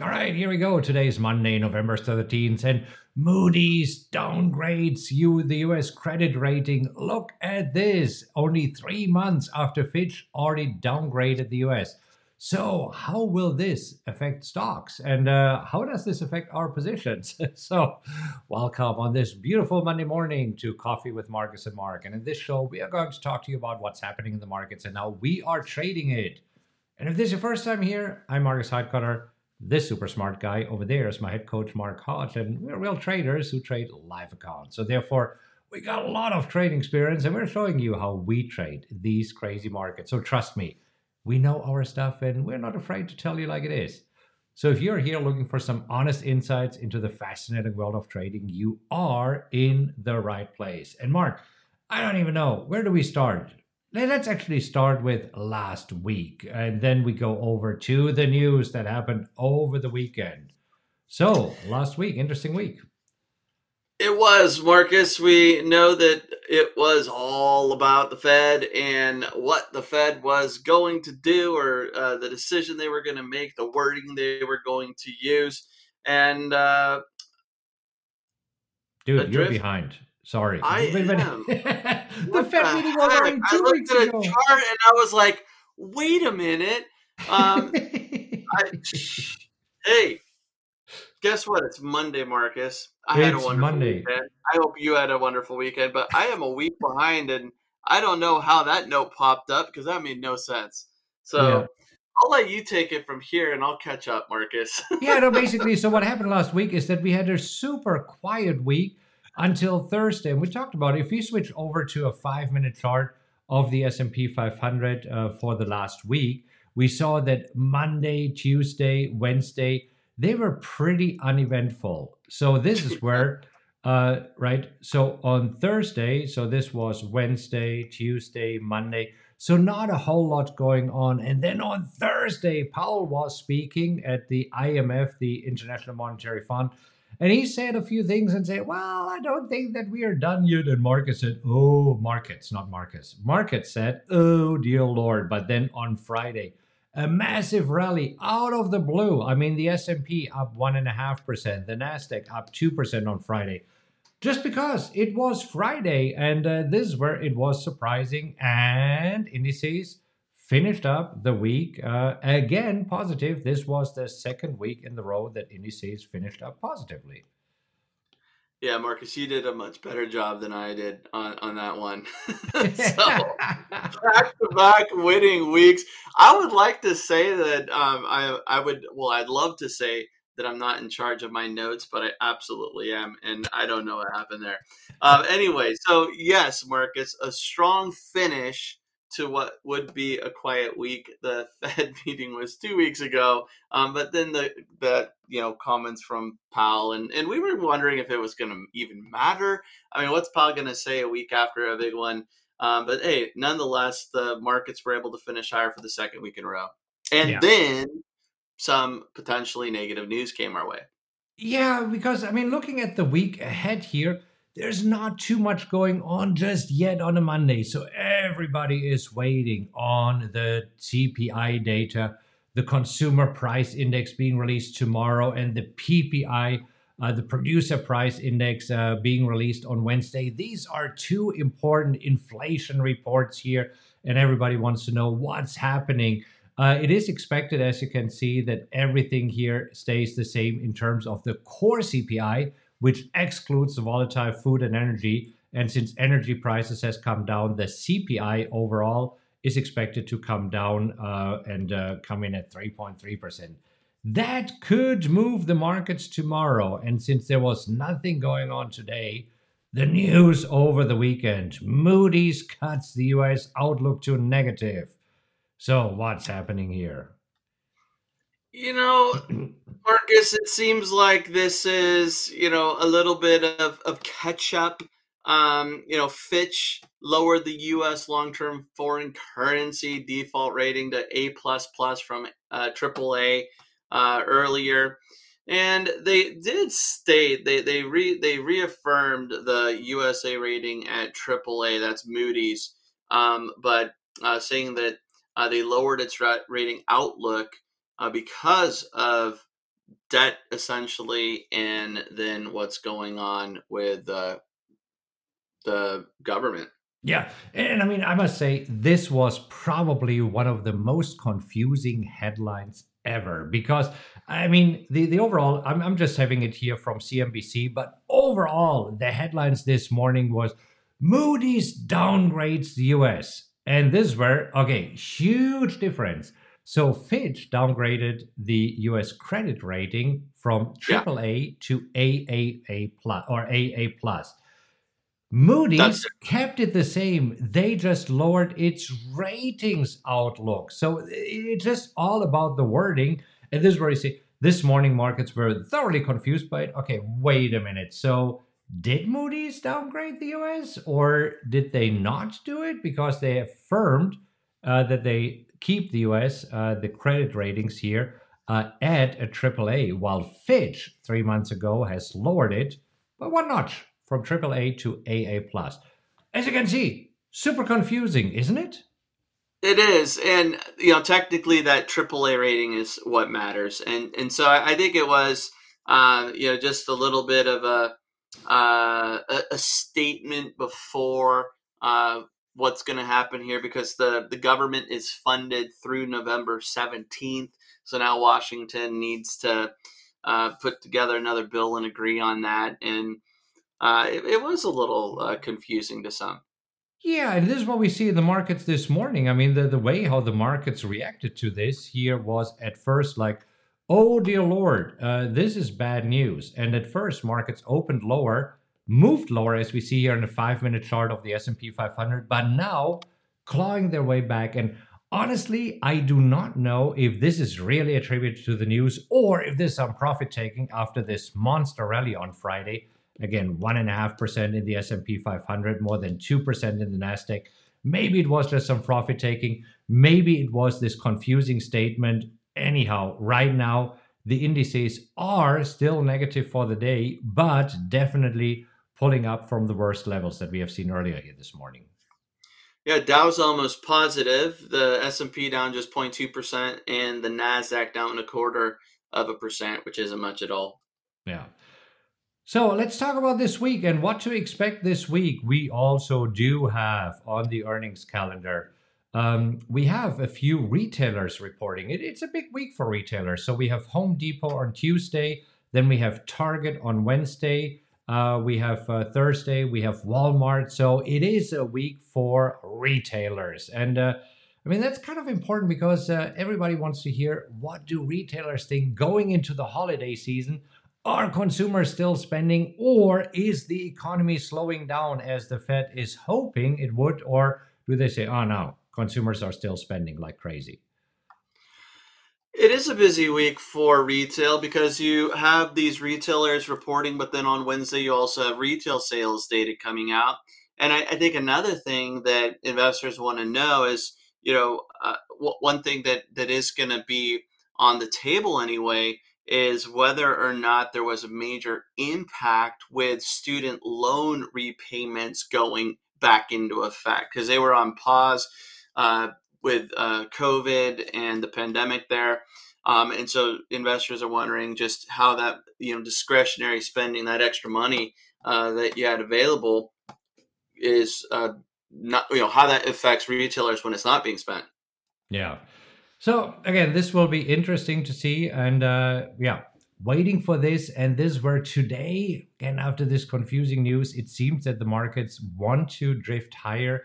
All right, here we go. Today's Monday, November 13th, and Moody's downgrades you the US credit rating. Look at this. Only three months after Fitch already downgraded the US. So, how will this affect stocks? And uh, how does this affect our positions? so, welcome on this beautiful Monday morning to Coffee with Marcus and Mark. And in this show, we are going to talk to you about what's happening in the markets and how we are trading it. And if this is your first time here, I'm Marcus Heitkoetter this super smart guy over there is my head coach, Mark Hodge, and we're real traders who trade live accounts. So therefore, we got a lot of trading experience, and we're showing you how we trade these crazy markets. So trust me, we know our stuff, and we're not afraid to tell you like it is. So if you're here looking for some honest insights into the fascinating world of trading, you are in the right place. And Mark, I don't even know where do we start let's actually start with last week and then we go over to the news that happened over the weekend. So, last week, interesting week. It was, Marcus. We know that it was all about the Fed and what the Fed was going to do or uh, the decision they were going to make, the wording they were going to use. And, uh, dude, you're behind. Sorry. I am. the Fed meeting was two I looked weeks at ago. a chart and I was like, wait a minute. Um, I, hey, guess what? It's Monday, Marcus. I it's had a wonderful Monday. weekend. I hope you had a wonderful weekend, but I am a week behind and I don't know how that note popped up because that made no sense. So yeah. I'll let you take it from here and I'll catch up, Marcus. yeah, no, basically, so what happened last week is that we had a super quiet week until Thursday. And we talked about if you switch over to a five minute chart of the S&P 500 uh, for the last week, we saw that Monday, Tuesday, Wednesday, they were pretty uneventful. So this is where, uh, right? So on Thursday, so this was Wednesday, Tuesday, Monday. So not a whole lot going on. And then on Thursday, Powell was speaking at the IMF, the International Monetary Fund, and he said a few things and said, Well, I don't think that we are done yet. And Marcus said, Oh, markets, not Marcus. Market said, Oh, dear Lord. But then on Friday, a massive rally out of the blue. I mean, the S&P up 1.5%, the NASDAQ up 2% on Friday. Just because it was Friday, and uh, this is where it was surprising. And indices finished up the week uh, again positive. This was the second week in the row that indices finished up positively. Yeah, Marcus, you did a much better job than I did on, on that one. so back to back winning weeks. I would like to say that um, I I would well I'd love to say that I'm not in charge of my notes, but I absolutely am, and I don't know what happened there. Um, anyway, so yes, Marcus, a strong finish to what would be a quiet week. The Fed meeting was two weeks ago, um, but then the the you know comments from Powell and and we were wondering if it was going to even matter. I mean, what's Powell going to say a week after a big one? Um, but hey, nonetheless, the markets were able to finish higher for the second week in a row, and yeah. then some potentially negative news came our way. Yeah, because I mean, looking at the week ahead here there's not too much going on just yet on a Monday. So everybody is waiting on the CPI data, the consumer price index being released tomorrow, and the PPI, uh, the producer price index, uh, being released on Wednesday. These are two important inflation reports here, and everybody wants to know what's happening. Uh, it is expected, as you can see, that everything here stays the same in terms of the core CPI, which excludes the volatile food and energy. And since energy prices has come down, the CPI overall is expected to come down uh, and uh, come in at 3.3%. That could move the markets tomorrow. And since there was nothing going on today, the news over the weekend Moody's cuts the US outlook to negative. So, what's happening here? You know, Marcus, it seems like this is, you know, a little bit of, of catch up. Um, you know, Fitch lowered the U.S. long-term foreign currency default rating to A from uh, AAA uh, earlier, and they did state they they re they reaffirmed the USA rating at AAA. That's Moody's, um, but uh, saying that uh, they lowered its rating outlook uh, because of debt essentially, and then what's going on with uh, the government. Yeah, and I mean, I must say, this was probably one of the most confusing headlines ever because I mean, the, the overall, I'm, I'm just having it here from CNBC, but overall, the headlines this morning was Moody's downgrades the US. And this were, okay, huge difference. So Fitch downgraded the US credit rating from AAA yeah. to AAA plus or AA plus. Moody's That's... kept it the same. They just lowered its ratings outlook. So it's just all about the wording. And this is where you see this morning markets were thoroughly confused by it. Okay, wait a minute. So did Moody's downgrade the US or did they not do it because they affirmed uh, that they keep the US, uh, the credit ratings here, uh, at a AAA, while Fitch three months ago has lowered it by one notch from AAA to AA plus. As you can see, super confusing, isn't it? It is, and you know, technically, that AAA rating is what matters, and and so I, I think it was, uh, you know, just a little bit of a uh, a, a, statement before uh, what's going to happen here, because the the government is funded through November seventeenth, so now Washington needs to uh, put together another bill and agree on that, and uh, it, it, was a little uh, confusing to some. Yeah, and this is what we see in the markets this morning. I mean, the, the way how the markets reacted to this here was at first like, oh dear lord, uh, this is bad news. And at first, markets opened lower, moved lower, as we see here in the five-minute chart of the S&P 500, but now clawing their way back. And honestly, I do not know if this is really attributed to the news or if there's some profit taking after this monster rally on Friday Again, 1.5% in the S&P 500, more than 2% in the Nasdaq. Maybe it was just some profit taking. Maybe it was this confusing statement. Anyhow, right now, the indices are still negative for the day, but definitely pulling up from the worst levels that we have seen earlier here this morning. Yeah, Dow's almost positive. The S&P down just 0.2% and the Nasdaq down a quarter of a percent, which isn't much at all. Yeah. So let's talk about this week and what to expect this week. We also do have on the earnings calendar. Um, we have a few retailers reporting. It, it's a big week for retailers. So we have Home Depot on Tuesday, then we have Target on Wednesday, uh, we have uh, Thursday, we have Walmart. So it is a week for retailers. And uh, I mean, that's kind of important because uh, everybody wants to hear what do retailers think going into the holiday season? Are consumers still spending, or is the economy slowing down as the Fed is hoping it would? Or do they say, oh no, consumers are still spending like crazy? It is a busy week for retail because you have these retailers reporting, but then on Wednesday, you also have retail sales data coming out. And I, I think another thing that investors want to know is, you know, uh, one thing that, that is going to be on the table anyway is whether or not there was a major impact with student loan repayments going back into effect because they were on pause uh, with uh, COVID and the pandemic there. Um, and so investors are wondering just how that you know discretionary spending, that extra money uh, that you had available, is uh, not you know how that affects retailers when it's not being spent. Yeah, so again, this will be interesting to see, and uh, yeah, waiting for this. And this where today, and after this confusing news, it seems that the markets want to drift higher,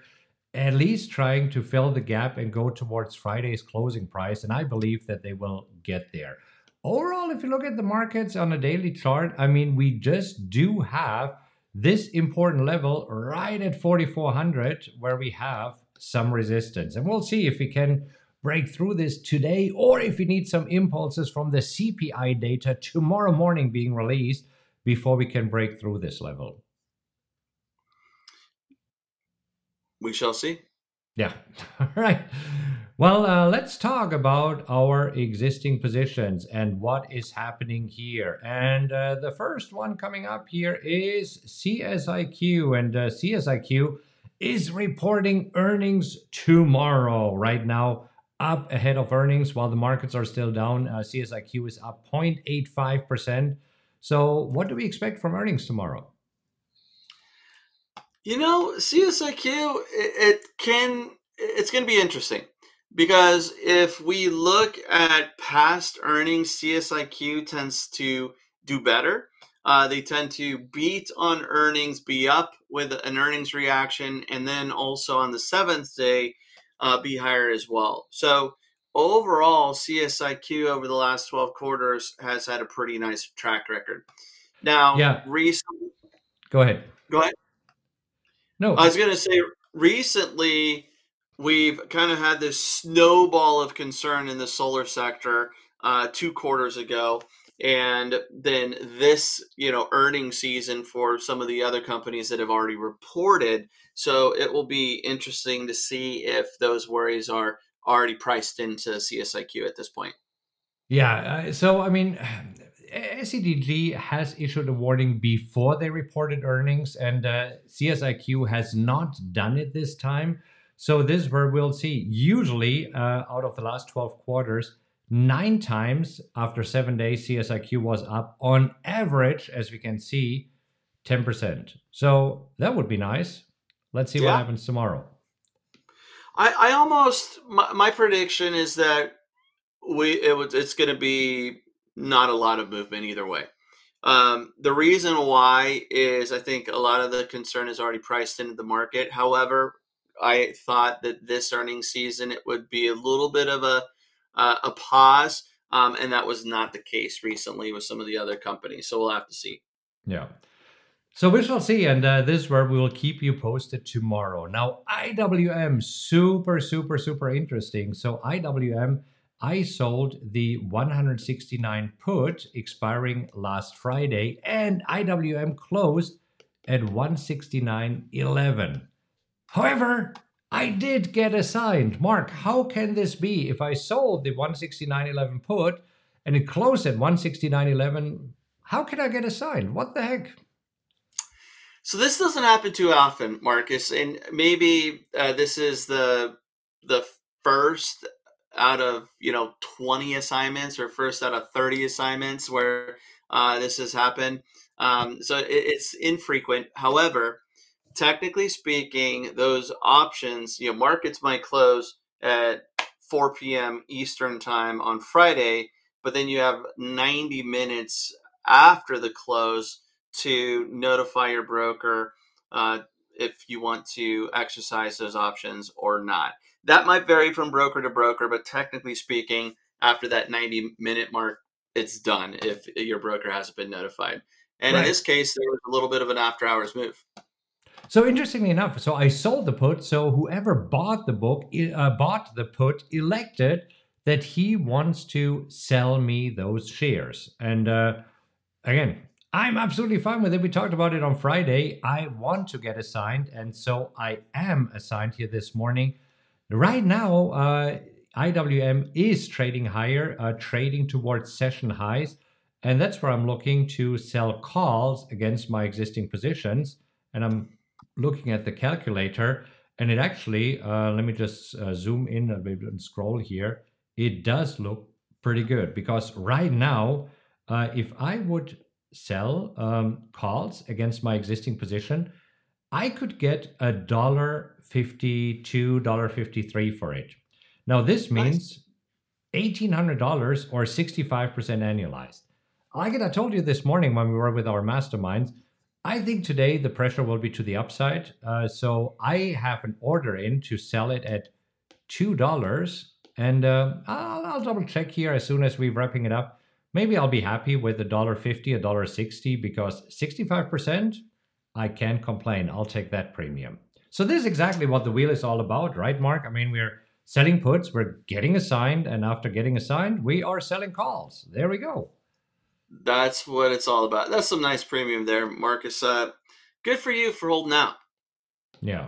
at least trying to fill the gap and go towards Friday's closing price. And I believe that they will get there. Overall, if you look at the markets on a daily chart, I mean, we just do have this important level right at 4400 where we have some resistance. And we'll see if we can break through this today, or if you need some impulses from the CPI data tomorrow morning being released before we can break through this level. We shall see. Yeah. All right. Well, uh, let's talk about our existing positions and what is happening here. And uh, the first one coming up here is CSIQ. And uh, CSIQ is reporting earnings tomorrow. Right now, up ahead of earnings while the markets are still down. Uh, CSIQ is up 0.85%. So, what do we expect from earnings tomorrow? You know, CSIQ, it, it can, it's going to be interesting because if we look at past earnings, CSIQ tends to do better. Uh, they tend to beat on earnings, be up with an earnings reaction, and then also on the seventh day, uh, be higher as well. So overall, CSIQ over the last 12 quarters has had a pretty nice track record. Now, yeah. recently, go ahead. Go ahead. No, I was going to say recently we've kind of had this snowball of concern in the solar sector uh, two quarters ago and then this you know earning season for some of the other companies that have already reported. So it will be interesting to see if those worries are already priced into CSIQ at this point. Yeah so i mean SEDG has issued a warning before they reported earnings, and uh, CSIQ has not done it this time. So this is where we'll see. Usually, uh, out of the last 12 quarters, nine times after seven days, CSIQ was up on average, as we can see, 10%. So that would be nice. Let's see yeah. what happens tomorrow. I, I almost my, my prediction is that we it it's going to be not a lot of movement either way. Um, the reason why is I think a lot of the concern is already priced into the market. However, I thought that this earnings season it would be a little bit of a uh, a pause, um, and that was not the case recently with some of the other companies. So we'll have to see. Yeah. So we shall see, and uh, this is where we will keep you posted tomorrow. Now, IWM, super, super, super interesting. So IWM, I sold the 169 put expiring last Friday, and IWM closed at 169.11. However, I did get assigned. Mark, how can this be? If I sold the 169.11 put and it closed at 169.11, how can I get assigned? What the heck? So this doesn't happen too often, Marcus, and maybe uh, this is the the first out of you know 20 assignments or first out of 30 assignments where uh, this has happened. Um, so it, it's infrequent. However, technically speaking, those options, you know, markets might close at 4 p.m. Eastern time on Friday, but then you have 90 minutes after the close to notify your broker uh, if you want to exercise those options or not. That might vary from broker to broker, but technically speaking, after that 90 minute mark, it's done if your broker hasn't been notified. And right. in this case, there was a little bit of an after hours move. So interestingly enough, so I sold the put. So whoever bought the book, uh, bought the put, elected that he wants to sell me those shares. And uh, again, I'm absolutely fine with it. We talked about it on Friday. I want to get assigned, and so I am assigned here this morning. Right now, uh, IWM is trading higher, uh, trading towards session highs, and that's where I'm looking to sell calls against my existing positions. And I'm looking at the calculator, and it actually, uh, let me just uh, zoom in a bit and scroll here. It does look pretty good because right now, uh, if I would sell um, calls against my existing position, I could get a dollar fifty-two, dollar fifty-three for it. Now this means eighteen hundred dollars or sixty-five percent annualized. Like I told you this morning when we were with our masterminds, I think today the pressure will be to the upside. Uh, so I have an order in to sell it at two dollars, and uh, I'll, I'll, double check here as soon as we're wrapping it up. Maybe I'll be happy with a dollar fifty, a dollar sixty, because sixty-five percent, I can't complain. I'll take that premium. So this is exactly what the wheel is all about, right, Mark? I mean, we're selling puts, we're getting assigned, and after getting assigned, we are selling calls. There we go. That's what it's all about. That's some nice premium there, Marcus. Uh, good for you for holding out. Yeah.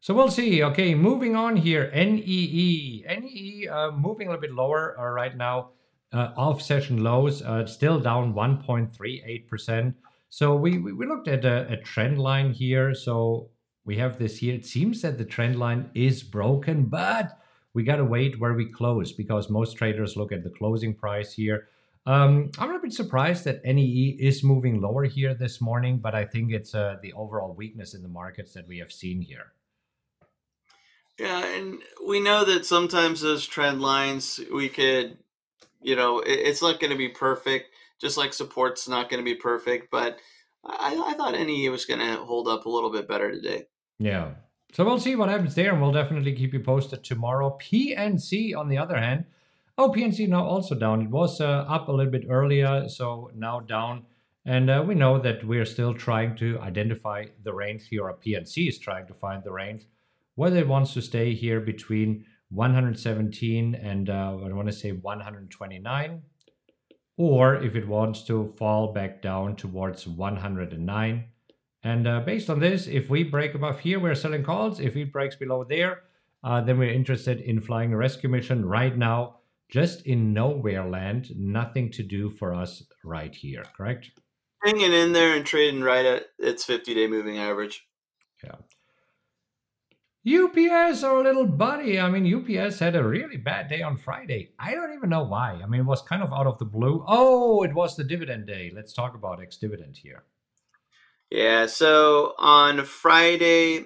So we'll see. Okay, moving on here. NEE. NEE uh, moving a little bit lower uh, right now. Uh, off session lows, uh, still down 1.38%. So we, we, looked at a, a, trend line here. So we have this here. It seems that the trend line is broken, but we got to wait where we close because most traders look at the closing price here. Um, I'm a bit surprised that NEE is moving lower here this morning, but I think it's uh, the overall weakness in the markets that we have seen here. Yeah, and we know that sometimes those trend lines we could, you know, it's not going to be perfect. Just like support's not going to be perfect, but I, I thought NEE was going to hold up a little bit better today. Yeah. So we'll see what happens there, and we'll definitely keep you posted tomorrow. PNC, on the other hand, oh, PNC now also down. It was uh, up a little bit earlier, so now down. And uh, we know that we're still trying to identify the range here, or PNC is trying to find the range whether it wants to stay here between 117 and uh, I want to say 129, or if it wants to fall back down towards 109. And uh, based on this, if we break above here, we're selling calls. If it breaks below there, uh, then we're interested in flying a rescue mission right now, just in nowhere land. Nothing to do for us right here, correct? Hanging in there and trading right at its 50 day moving average. Yeah. UPS, our oh, little buddy. I mean, UPS had a really bad day on Friday. I don't even know why. I mean, it was kind of out of the blue. Oh, it was the dividend day. Let's talk about ex dividend here. Yeah, so on Friday,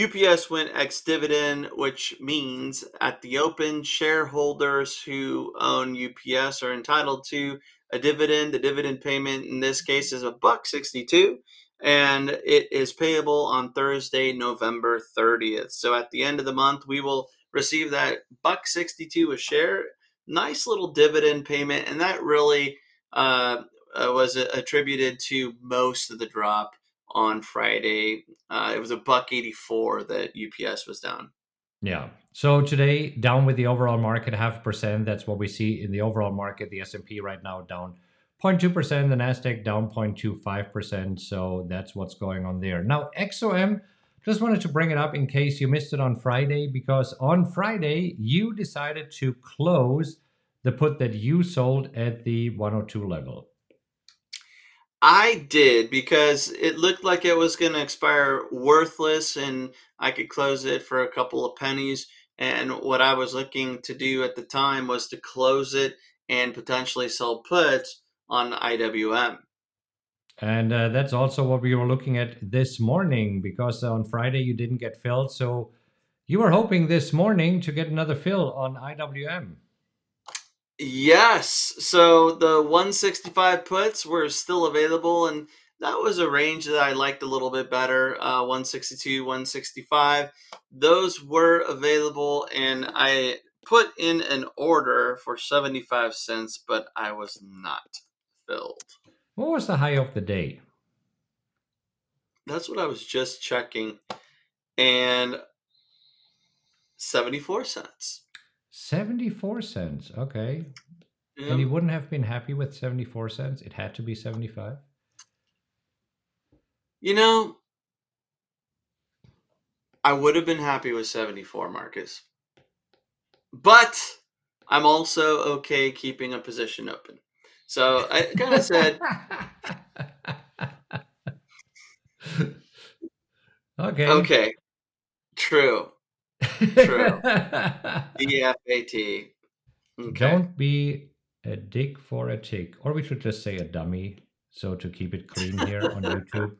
UPS went ex dividend, which means at the open, shareholders who own UPS are entitled to a dividend. The dividend payment in this case is a buck sixty-two and it is payable on Thursday, November 30th. So at the end of the month, we will receive that buck 62 a share. Nice little dividend payment, and that really uh, uh, was attributed to most of the drop on Friday. Uh, it was a buck 84 that UPS was down. Yeah. So today, down with the overall market, half percent. That's what we see in the overall market. The S&P right now down 0.2%, the NASDAQ down 0.25%. So that's what's going on there. Now, XOM, just wanted to bring it up in case you missed it on Friday, because on Friday, you decided to close the put that you sold at the 102 level. I did because it looked like it was going to expire worthless and I could close it for a couple of pennies. And what I was looking to do at the time was to close it and potentially sell puts on IWM. And uh, that's also what we were looking at this morning because on Friday you didn't get filled. So you were hoping this morning to get another fill on IWM. Yes. So the 165 puts were still available, and that was a range that I liked a little bit better uh, 162, 165. Those were available, and I put in an order for 75 cents, but I was not filled. What was the high of the day? That's what I was just checking. And 74 cents. 74 cents. Okay. Yeah. And you wouldn't have been happy with 74 cents? It had to be 75? You know, I would have been happy with 74, Marcus. But I'm also okay keeping a position open. So I kind of said, okay. Okay. True. True. DFAT. Okay. Don't be a dick for a tick. Or we should just say a dummy. So to keep it clean here on YouTube.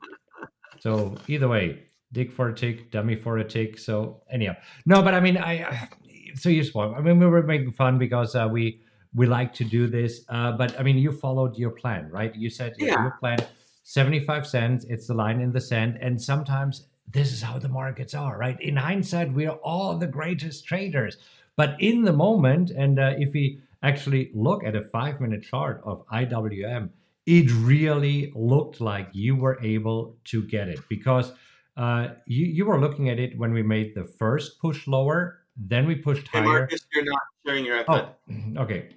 So either way, dick for a tick, dummy for a tick. So anyhow, no, but I mean, I, so you spoil. I mean, we were making fun because uh, we we like to do this. Uh, but I mean, you followed your plan, right? You said yeah. your plan, 75 cents, it's the line in the sand. And sometimes this is how the markets are, right? In hindsight, we're all the greatest traders. But in the moment, and uh, if we actually look at a five minute chart of IWM, it really looked like you were able to get it because uh, you, you were looking at it when we made the first push lower, then we pushed hey, higher. Marcus, you're not sharing your iPad. Oh, okay.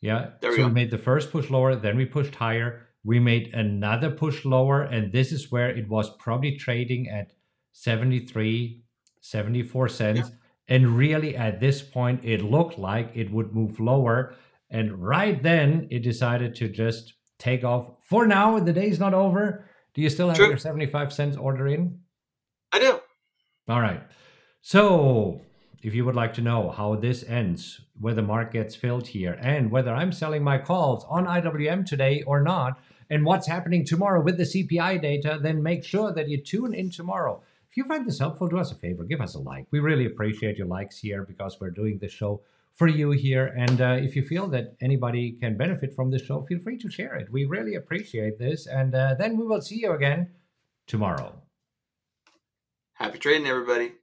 Yeah. There we so go. we made the first push lower, then we pushed higher. We made another push lower, and this is where it was probably trading at 73, 74 cents. Yeah. And really, at this point, it looked like it would move lower. And right then, it decided to just take off. For now, the day's not over. Do you still have True. your 75 cents order in? I do. All right. So if you would like to know how this ends, whether Mark gets filled here, and whether I'm selling my calls on IWM today or not, and what's happening tomorrow with the CPI data, then make sure that you tune in tomorrow. If you find this helpful, do us a favor, give us a like. We really appreciate your likes here because we're doing the show for you here. And uh, if you feel that anybody can benefit from this show, feel free to share it. We really appreciate this. And uh, then we will see you again tomorrow. Happy trading, everybody.